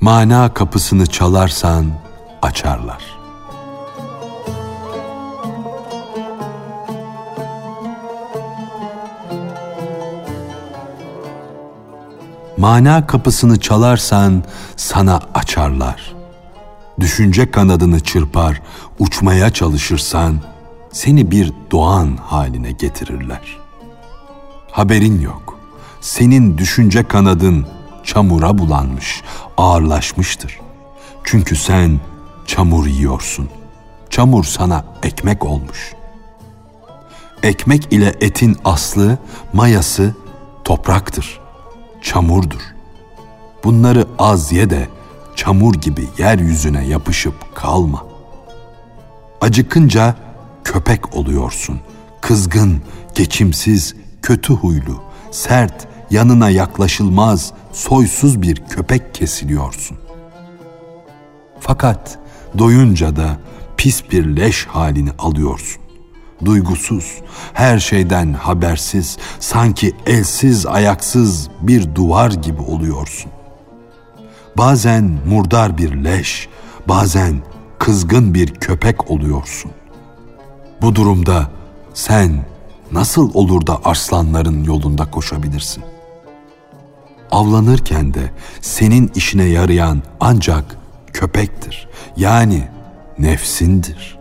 Mana kapısını çalarsan açarlar. Mana kapısını çalarsan sana açarlar. Düşünce kanadını çırpar, uçmaya çalışırsan seni bir doğan haline getirirler. Haberin yok. Senin düşünce kanadın çamura bulanmış, ağırlaşmıştır. Çünkü sen çamur yiyorsun. Çamur sana ekmek olmuş. Ekmek ile etin aslı, mayası topraktır, çamurdur. Bunları az ye de çamur gibi yeryüzüne yapışıp kalma. Acıkınca köpek oluyorsun. Kızgın, geçimsiz, kötü huylu, sert, yanına yaklaşılmaz, soysuz bir köpek kesiliyorsun. Fakat doyunca da pis bir leş halini alıyorsun. Duygusuz, her şeyden habersiz, sanki elsiz ayaksız bir duvar gibi oluyorsun. Bazen murdar bir leş, bazen kızgın bir köpek oluyorsun. Bu durumda sen nasıl olur da arslanların yolunda koşabilirsin? Avlanırken de senin işine yarayan ancak köpektir. Yani nefsindir.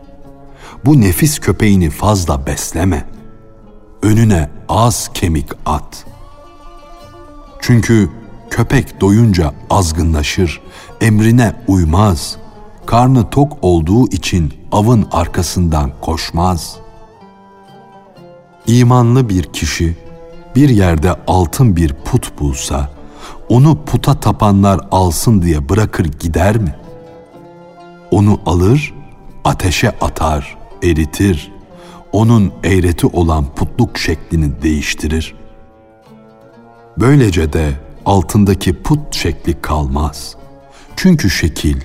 Bu nefis köpeğini fazla besleme. Önüne az kemik at. Çünkü köpek doyunca azgınlaşır, emrine uymaz. Karnı tok olduğu için avın arkasından koşmaz. İmanlı bir kişi bir yerde altın bir put bulsa, onu puta tapanlar alsın diye bırakır gider mi? Onu alır, ateşe atar, eritir. Onun eğreti olan putluk şeklini değiştirir. Böylece de altındaki put şekli kalmaz. Çünkü şekil,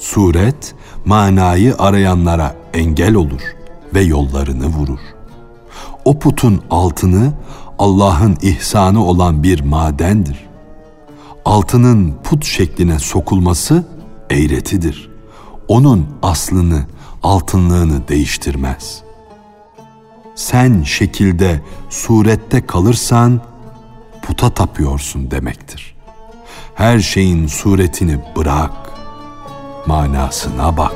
suret, manayı arayanlara engel olur ve yollarını vurur. O putun altını Allah'ın ihsanı olan bir madendir. Altının put şekline sokulması eğretidir. Onun aslını, altınlığını değiştirmez. Sen şekilde, surette kalırsan puta tapıyorsun demektir. Her şeyin suretini bırak, manasına bak.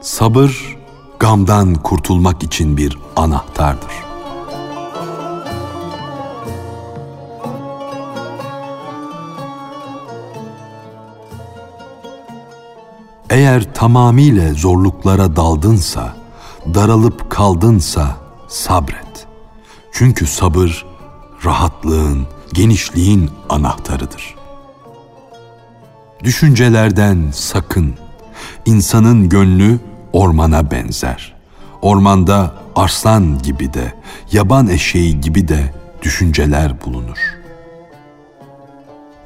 Sabır, gamdan kurtulmak için bir anahtardır. Eğer tamamıyla zorluklara daldınsa, daralıp kaldınsa sabret. Çünkü sabır rahatlığın, genişliğin anahtarıdır. Düşüncelerden sakın. İnsanın gönlü ormana benzer. Ormanda arslan gibi de, yaban eşeği gibi de düşünceler bulunur.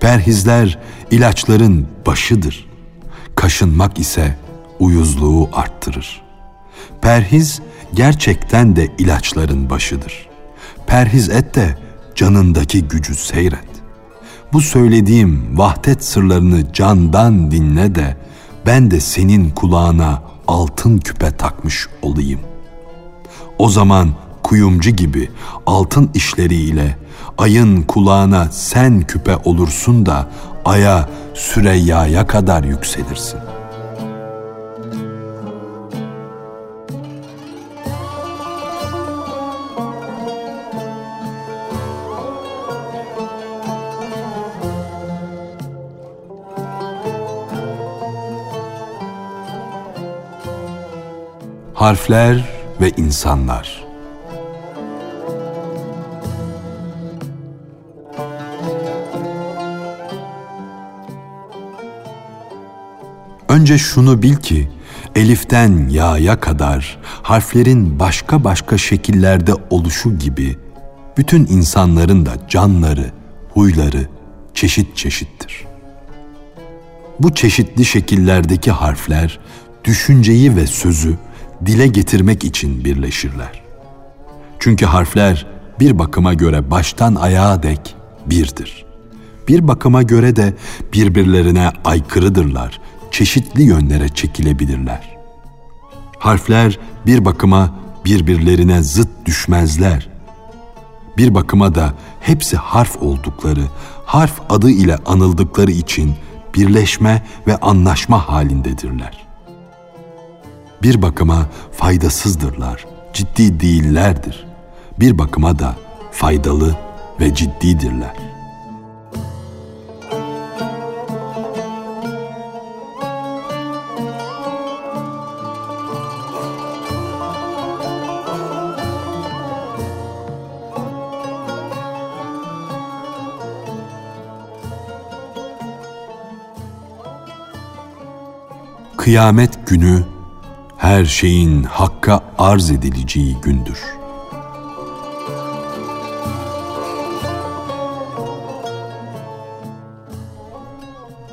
Perhizler ilaçların başıdır. Kaşınmak ise uyuzluğu arttırır. Perhiz gerçekten de ilaçların başıdır. Perhiz et de canındaki gücü seyret. Bu söylediğim vahdet sırlarını candan dinle de ben de senin kulağına altın küpe takmış olayım. O zaman kuyumcu gibi altın işleriyle ayın kulağına sen küpe olursun da aya Süreyya'ya kadar yükselirsin. Harfler ve insanlar Önce şunu bil ki eliften ya'ya kadar harflerin başka başka şekillerde oluşu gibi bütün insanların da canları, huyları çeşit çeşittir. Bu çeşitli şekillerdeki harfler düşünceyi ve sözü dile getirmek için birleşirler. Çünkü harfler bir bakıma göre baştan ayağa dek birdir. Bir bakıma göre de birbirlerine aykırıdırlar, çeşitli yönlere çekilebilirler. Harfler bir bakıma birbirlerine zıt düşmezler. Bir bakıma da hepsi harf oldukları, harf adı ile anıldıkları için birleşme ve anlaşma halindedirler. Bir bakıma faydasızdırlar, ciddi değillerdir. Bir bakıma da faydalı ve ciddidirler. Kıyamet günü her şeyin hakka arz edileceği gündür.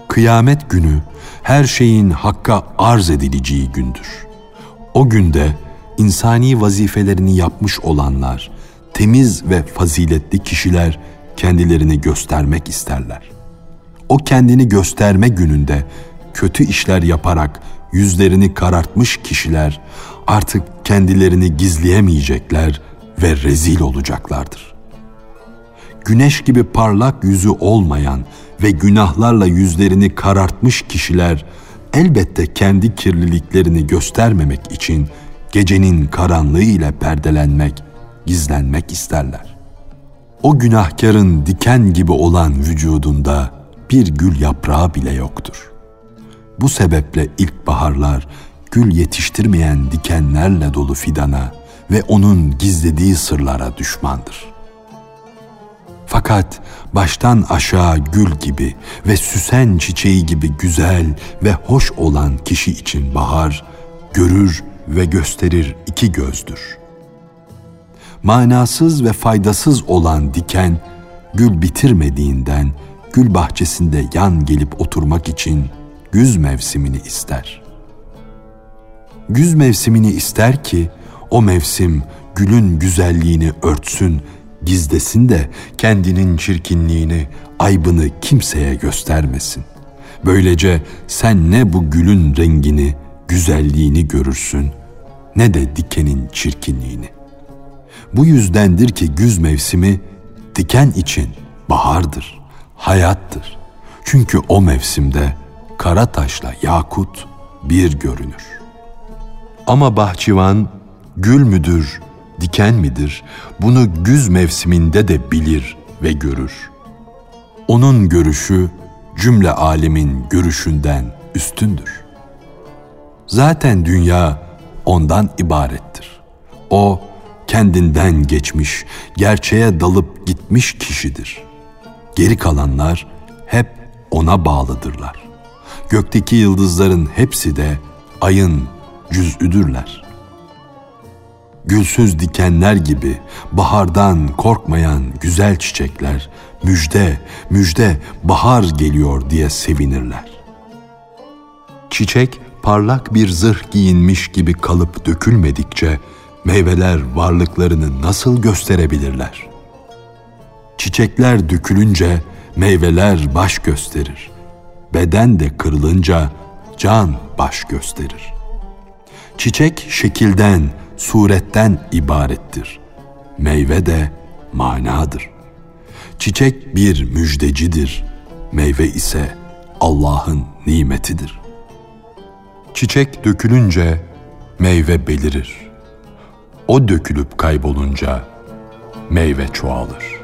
Kıyamet günü her şeyin hakka arz edileceği gündür. O günde insani vazifelerini yapmış olanlar, temiz ve faziletli kişiler kendilerini göstermek isterler. O kendini gösterme gününde kötü işler yaparak yüzlerini karartmış kişiler artık kendilerini gizleyemeyecekler ve rezil olacaklardır. Güneş gibi parlak yüzü olmayan ve günahlarla yüzlerini karartmış kişiler elbette kendi kirliliklerini göstermemek için gecenin karanlığı ile perdelenmek, gizlenmek isterler. O günahkarın diken gibi olan vücudunda bir gül yaprağı bile yoktur. Bu sebeple ilkbaharlar gül yetiştirmeyen dikenlerle dolu fidana ve onun gizlediği sırlara düşmandır. Fakat baştan aşağı gül gibi ve süsen çiçeği gibi güzel ve hoş olan kişi için bahar görür ve gösterir iki gözdür. Manasız ve faydasız olan diken gül bitirmediğinden gül bahçesinde yan gelip oturmak için güz mevsimini ister. Güz mevsimini ister ki o mevsim gülün güzelliğini örtsün, gizlesin de kendinin çirkinliğini, aybını kimseye göstermesin. Böylece sen ne bu gülün rengini, güzelliğini görürsün ne de dikenin çirkinliğini. Bu yüzdendir ki güz mevsimi diken için bahardır, hayattır. Çünkü o mevsimde kara taşla yakut bir görünür. Ama bahçıvan gül müdür, diken midir bunu güz mevsiminde de bilir ve görür. Onun görüşü cümle alemin görüşünden üstündür. Zaten dünya ondan ibarettir. O kendinden geçmiş, gerçeğe dalıp gitmiş kişidir. Geri kalanlar hep ona bağlıdırlar. Gökteki yıldızların hepsi de ayın cüz'üdürler. Gülsüz dikenler gibi bahardan korkmayan güzel çiçekler müjde, müjde bahar geliyor diye sevinirler. Çiçek parlak bir zırh giyinmiş gibi kalıp dökülmedikçe meyveler varlıklarını nasıl gösterebilirler? Çiçekler dökülünce meyveler baş gösterir beden de kırılınca can baş gösterir. Çiçek şekilden, suretten ibarettir. Meyve de manadır. Çiçek bir müjdecidir. Meyve ise Allah'ın nimetidir. Çiçek dökülünce meyve belirir. O dökülüp kaybolunca meyve çoğalır.''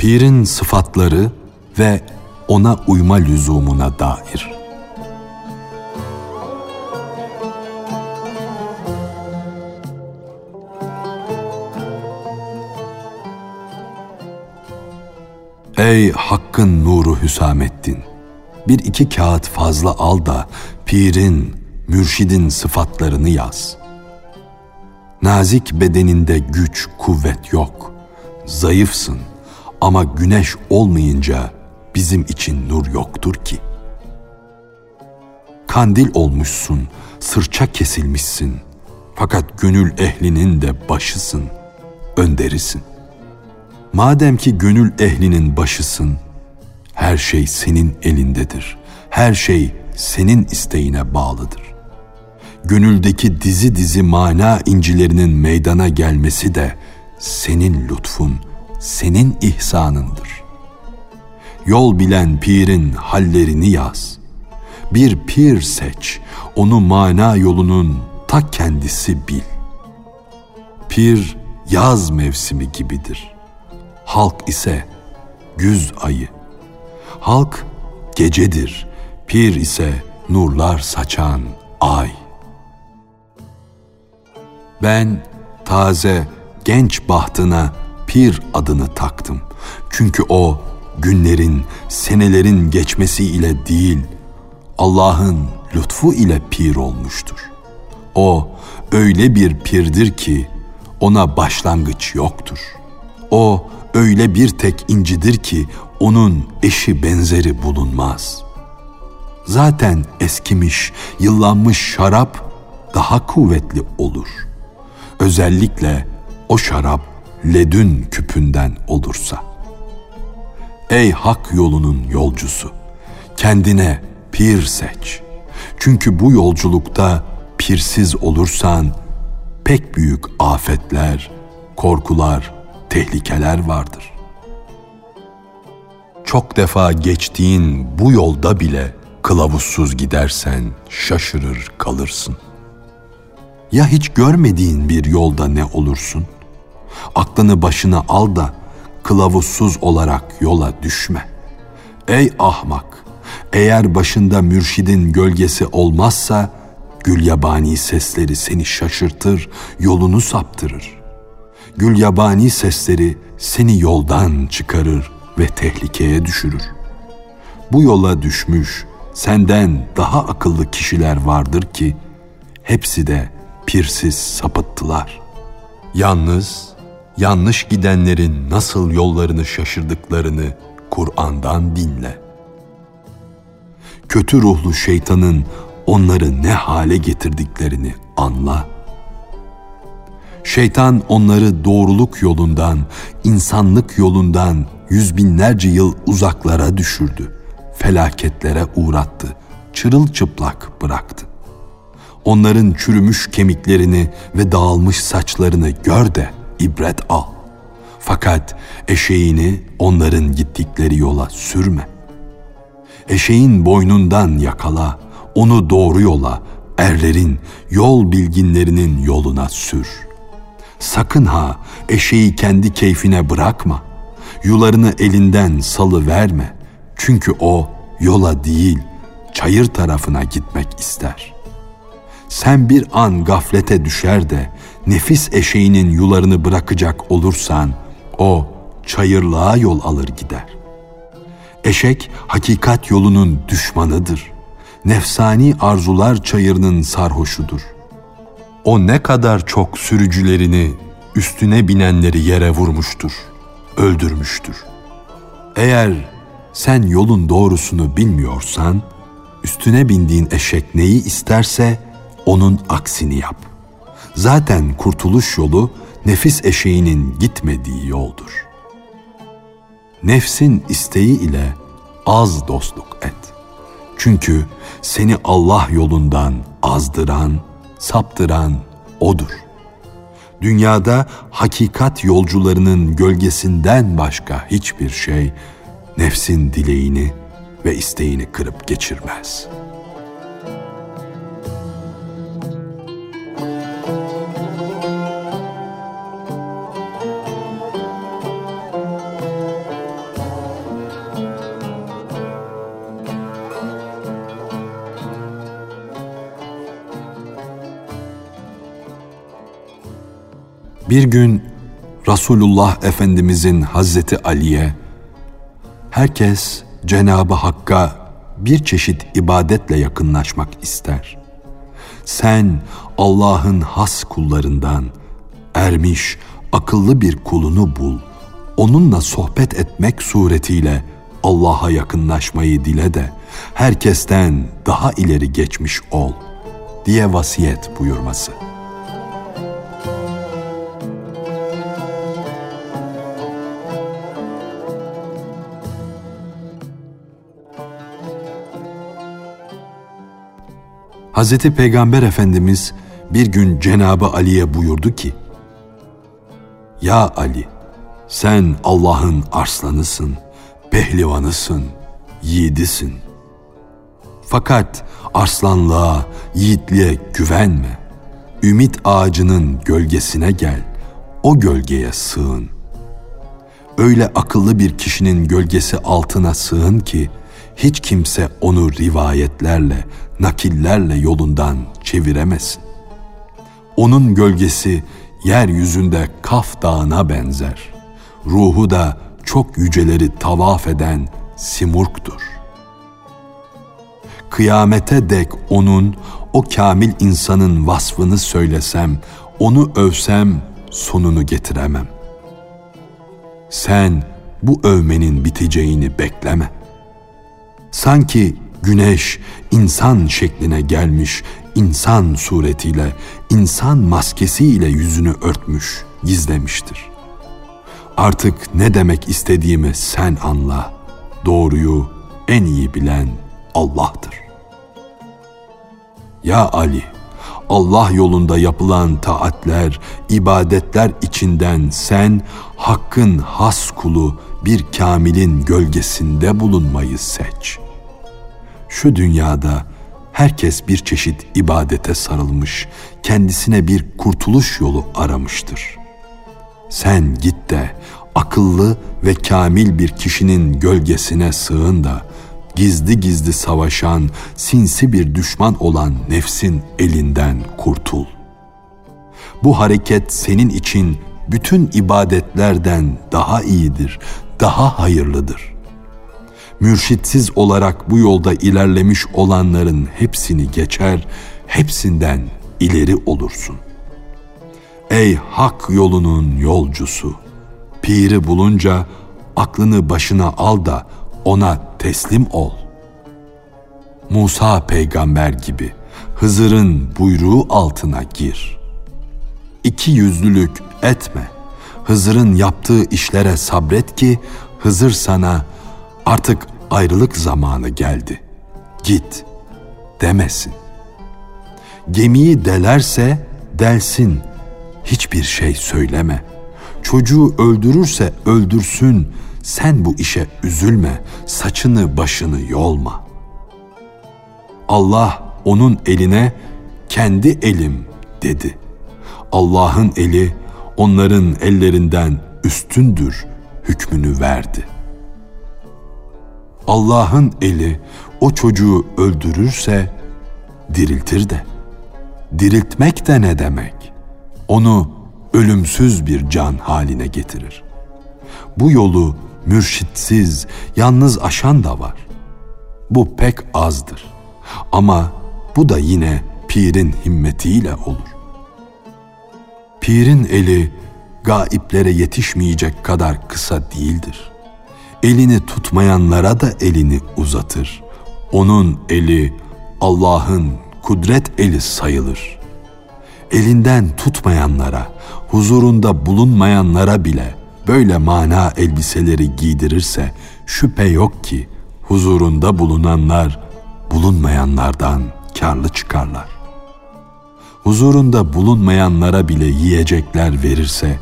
Pirin sıfatları ve ona uyma lüzumuna dair. Ey Hakk'ın nuru Hüsamettin! Bir iki kağıt fazla al da pirin, mürşidin sıfatlarını yaz. Nazik bedeninde güç, kuvvet yok. Zayıfsın ama güneş olmayınca bizim için nur yoktur ki. Kandil olmuşsun, sırça kesilmişsin. Fakat gönül ehlinin de başısın, önderisin. Madem ki gönül ehlinin başısın, her şey senin elindedir. Her şey senin isteğine bağlıdır. Gönüldeki dizi dizi mana incilerinin meydana gelmesi de senin lütfun, senin ihsanındır. Yol bilen pirin hallerini yaz. Bir pir seç, onu mana yolunun ta kendisi bil. Pir yaz mevsimi gibidir. Halk ise güz ayı. Halk gecedir, pir ise nurlar saçan ay. Ben taze, genç bahtına pir adını taktım. Çünkü o günlerin, senelerin geçmesi ile değil, Allah'ın lütfu ile pir olmuştur. O öyle bir pirdir ki ona başlangıç yoktur. O öyle bir tek incidir ki onun eşi benzeri bulunmaz. Zaten eskimiş, yıllanmış şarap daha kuvvetli olur. Özellikle o şarap ledün küpünden olursa. Ey hak yolunun yolcusu, kendine pir seç. Çünkü bu yolculukta pirsiz olursan pek büyük afetler, korkular, tehlikeler vardır. Çok defa geçtiğin bu yolda bile kılavuzsuz gidersen şaşırır kalırsın. Ya hiç görmediğin bir yolda ne olursun? Aklını başına al da kılavuzsuz olarak yola düşme. Ey ahmak! Eğer başında mürşidin gölgesi olmazsa, gül yabani sesleri seni şaşırtır, yolunu saptırır. Gül yabani sesleri seni yoldan çıkarır ve tehlikeye düşürür. Bu yola düşmüş, senden daha akıllı kişiler vardır ki, hepsi de pirsiz sapıttılar. Yalnız, yanlış gidenlerin nasıl yollarını şaşırdıklarını Kur'an'dan dinle. Kötü ruhlu şeytanın onları ne hale getirdiklerini anla. Şeytan onları doğruluk yolundan, insanlık yolundan yüz binlerce yıl uzaklara düşürdü. Felaketlere uğrattı, çırılçıplak bıraktı. Onların çürümüş kemiklerini ve dağılmış saçlarını gör de ibret al. Fakat eşeğini onların gittikleri yola sürme. Eşeğin boynundan yakala, onu doğru yola, erlerin, yol bilginlerinin yoluna sür. Sakın ha eşeği kendi keyfine bırakma. Yularını elinden salı verme. Çünkü o yola değil, çayır tarafına gitmek ister. Sen bir an gaflete düşer de nefis eşeğinin yularını bırakacak olursan o çayırlığa yol alır gider. Eşek hakikat yolunun düşmanıdır. Nefsani arzular çayırının sarhoşudur. O ne kadar çok sürücülerini, üstüne binenleri yere vurmuştur, öldürmüştür. Eğer sen yolun doğrusunu bilmiyorsan, üstüne bindiğin eşek neyi isterse onun aksini yap. Zaten kurtuluş yolu nefis eşeğinin gitmediği yoldur. Nefsin isteği ile az dostluk et. Çünkü seni Allah yolundan azdıran, saptıran odur. Dünyada hakikat yolcularının gölgesinden başka hiçbir şey nefsin dileğini ve isteğini kırıp geçirmez.'' Bir gün Resulullah Efendimizin Hazreti Ali'ye herkes Cenabı Hakk'a bir çeşit ibadetle yakınlaşmak ister. Sen Allah'ın has kullarından ermiş, akıllı bir kulunu bul. Onunla sohbet etmek suretiyle Allah'a yakınlaşmayı dile de herkesten daha ileri geçmiş ol diye vasiyet buyurması. Hz. Peygamber Efendimiz bir gün Cenabı Ali'ye buyurdu ki, Ya Ali, sen Allah'ın arslanısın, pehlivanısın, yiğidisin. Fakat arslanlığa, yiğitliğe güvenme. Ümit ağacının gölgesine gel, o gölgeye sığın. Öyle akıllı bir kişinin gölgesi altına sığın ki, hiç kimse onu rivayetlerle, nakillerle yolundan çeviremesin. Onun gölgesi yeryüzünde Kaf Dağı'na benzer. Ruhu da çok yüceleri tavaf eden Simurk'tur. Kıyamete dek onun, o kamil insanın vasfını söylesem, onu övsem sonunu getiremem. Sen bu övmenin biteceğini bekleme. Sanki güneş insan şekline gelmiş, insan suretiyle, insan maskesiyle yüzünü örtmüş, gizlemiştir. Artık ne demek istediğimi sen anla. Doğruyu en iyi bilen Allah'tır. Ya Ali, Allah yolunda yapılan taatler, ibadetler içinden sen hakkın has kulu bir kamilin gölgesinde bulunmayı seç. Şu dünyada herkes bir çeşit ibadete sarılmış, kendisine bir kurtuluş yolu aramıştır. Sen git de akıllı ve kamil bir kişinin gölgesine sığın da gizli gizli savaşan, sinsi bir düşman olan nefsin elinden kurtul. Bu hareket senin için bütün ibadetlerden daha iyidir, daha hayırlıdır. Mürşitsiz olarak bu yolda ilerlemiş olanların hepsini geçer, hepsinden ileri olursun. Ey hak yolunun yolcusu! Piri bulunca aklını başına al da ona teslim ol. Musa peygamber gibi Hızır'ın buyruğu altına gir. İki yüzlülük etme. Hızır'ın yaptığı işlere sabret ki Hızır sana artık ayrılık zamanı geldi. Git demesin. Gemiyi delerse delsin. Hiçbir şey söyleme. Çocuğu öldürürse öldürsün sen bu işe üzülme, saçını başını yolma. Allah onun eline kendi elim dedi. Allah'ın eli onların ellerinden üstündür hükmünü verdi. Allah'ın eli o çocuğu öldürürse diriltir de. Diriltmek de ne demek? Onu ölümsüz bir can haline getirir. Bu yolu mürşitsiz, yalnız aşan da var. Bu pek azdır. Ama bu da yine pirin himmetiyle olur. Pirin eli gaiplere yetişmeyecek kadar kısa değildir. Elini tutmayanlara da elini uzatır. Onun eli Allah'ın kudret eli sayılır. Elinden tutmayanlara, huzurunda bulunmayanlara bile böyle mana elbiseleri giydirirse şüphe yok ki huzurunda bulunanlar bulunmayanlardan karlı çıkarlar. Huzurunda bulunmayanlara bile yiyecekler verirse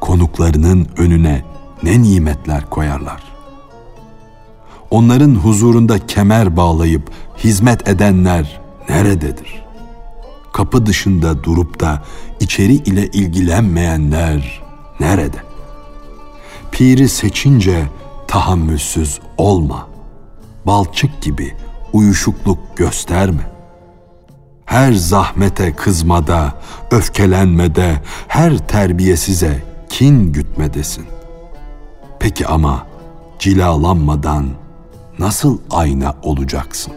konuklarının önüne ne nimetler koyarlar. Onların huzurunda kemer bağlayıp hizmet edenler nerededir? Kapı dışında durup da içeri ile ilgilenmeyenler nerede? Piri seçince tahammülsüz olma. Balçık gibi uyuşukluk gösterme. her zahmete kızmada, öfkelenmede, her terbiyesize kin gütmedesin. Peki ama cilalanmadan nasıl ayna olacaksın?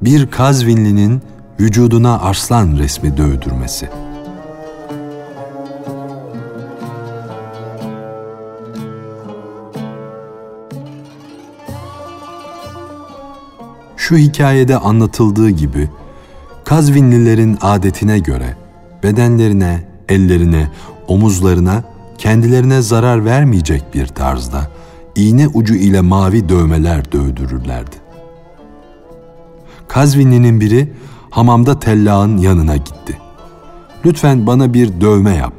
bir Kazvinlinin vücuduna arslan resmi dövdürmesi. Şu hikayede anlatıldığı gibi Kazvinlilerin adetine göre bedenlerine, ellerine, omuzlarına kendilerine zarar vermeyecek bir tarzda iğne ucu ile mavi dövmeler dövdürürlerdi. Kazvinli'nin biri hamamda tellağın yanına gitti. Lütfen bana bir dövme yap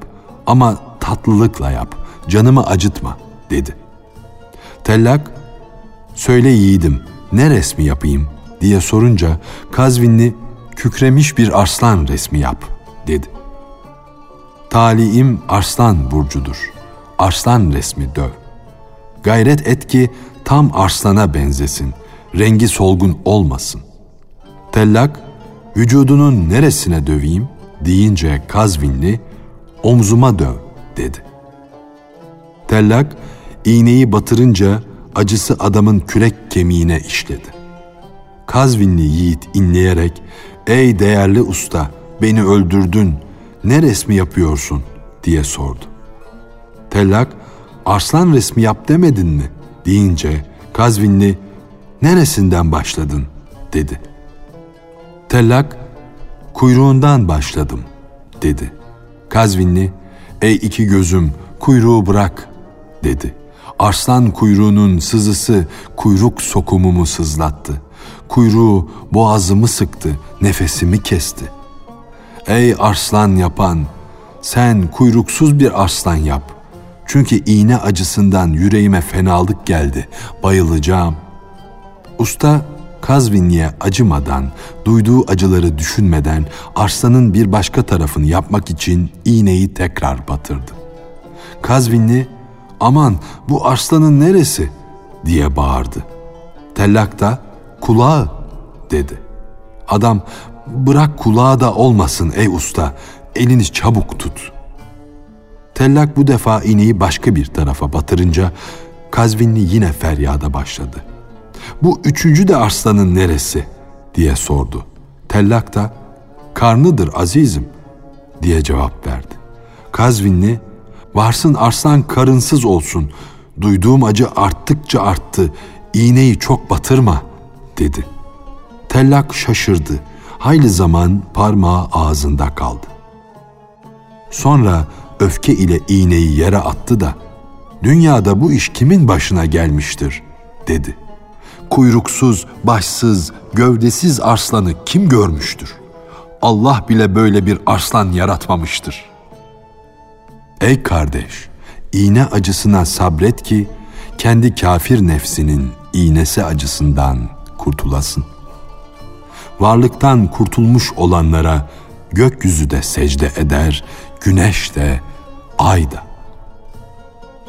ama tatlılıkla yap, canımı acıtma dedi. Tellak, söyle yiğidim ne resmi yapayım diye sorunca Kazvinli kükremiş bir arslan resmi yap dedi. Taliim arslan burcudur. Arslan resmi döv. Gayret et ki tam arslana benzesin. Rengi solgun olmasın. Tellak, vücudunun neresine döveyim deyince Kazvinli, omzuma döv dedi. Tellak, iğneyi batırınca acısı adamın kürek kemiğine işledi. Kazvinli yiğit inleyerek, ''Ey değerli usta, beni öldürdün, ne resmi yapıyorsun?'' diye sordu. Tellak, ''Arslan resmi yap demedin mi?'' deyince Kazvinli, ''Neresinden başladın?'' dedi. Tellak, kuyruğundan başladım, dedi. Kazvinli, ey iki gözüm, kuyruğu bırak, dedi. Arslan kuyruğunun sızısı kuyruk sokumumu sızlattı. Kuyruğu boğazımı sıktı, nefesimi kesti. Ey arslan yapan, sen kuyruksuz bir arslan yap. Çünkü iğne acısından yüreğime fenalık geldi, bayılacağım. Usta Kazvinli'ye acımadan, duyduğu acıları düşünmeden arslanın bir başka tarafını yapmak için iğneyi tekrar batırdı. Kazvinli, aman bu arslanın neresi diye bağırdı. Tellak da kulağı dedi. Adam bırak kulağı da olmasın ey usta elini çabuk tut. Tellak bu defa iğneyi başka bir tarafa batırınca Kazvinli yine feryada başladı.'' Bu üçüncü de arslanın neresi diye sordu. Tellak da karnıdır azizim diye cevap verdi. Kazvinli varsın arslan karınsız olsun duyduğum acı arttıkça arttı iğneyi çok batırma dedi. Tellak şaşırdı. Hayli zaman parmağı ağzında kaldı. Sonra öfke ile iğneyi yere attı da dünyada bu iş kimin başına gelmiştir dedi.'' Kuyruksuz, başsız, gövdesiz arslanı kim görmüştür? Allah bile böyle bir arslan yaratmamıştır. Ey kardeş, iğne acısına sabret ki kendi kafir nefsinin iğnesi acısından kurtulasın. Varlıktan kurtulmuş olanlara gökyüzü de secde eder, güneş de, ay da.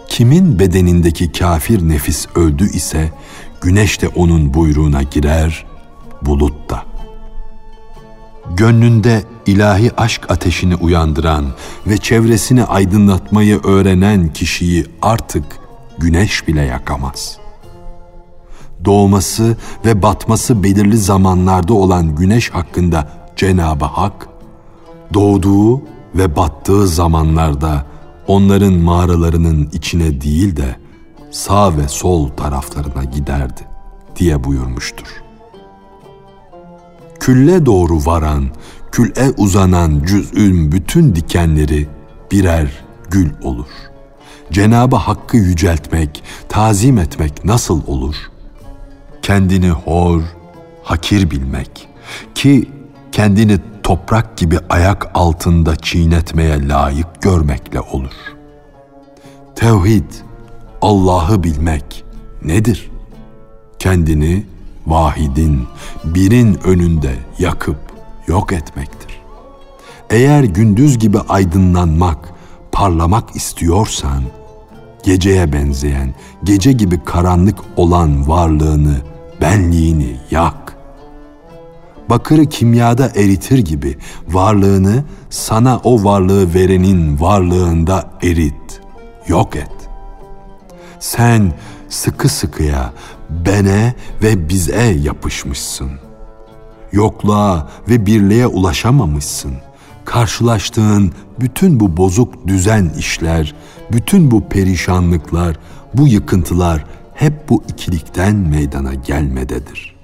Kimin bedenindeki kafir nefis öldü ise güneş de onun buyruğuna girer, bulut da. Gönlünde ilahi aşk ateşini uyandıran ve çevresini aydınlatmayı öğrenen kişiyi artık güneş bile yakamaz. Doğması ve batması belirli zamanlarda olan güneş hakkında Cenab-ı Hak, doğduğu ve battığı zamanlarda onların mağaralarının içine değil de sağ ve sol taraflarına giderdi diye buyurmuştur. Külle doğru varan, küle uzanan cüz'ün bütün dikenleri birer gül olur. Cenabı Hakk'ı yüceltmek, tazim etmek nasıl olur? Kendini hor, hakir bilmek ki kendini toprak gibi ayak altında çiğnetmeye layık görmekle olur. Tevhid Allah'ı bilmek nedir? Kendini vahidin, birin önünde yakıp yok etmektir. Eğer gündüz gibi aydınlanmak, parlamak istiyorsan, geceye benzeyen, gece gibi karanlık olan varlığını, benliğini yak. Bakırı kimyada eritir gibi varlığını sana o varlığı verenin varlığında erit, yok et. Sen sıkı sıkıya bene ve bize yapışmışsın. Yokluğa ve birliğe ulaşamamışsın. Karşılaştığın bütün bu bozuk düzen işler, bütün bu perişanlıklar, bu yıkıntılar hep bu ikilikten meydana gelmededir.''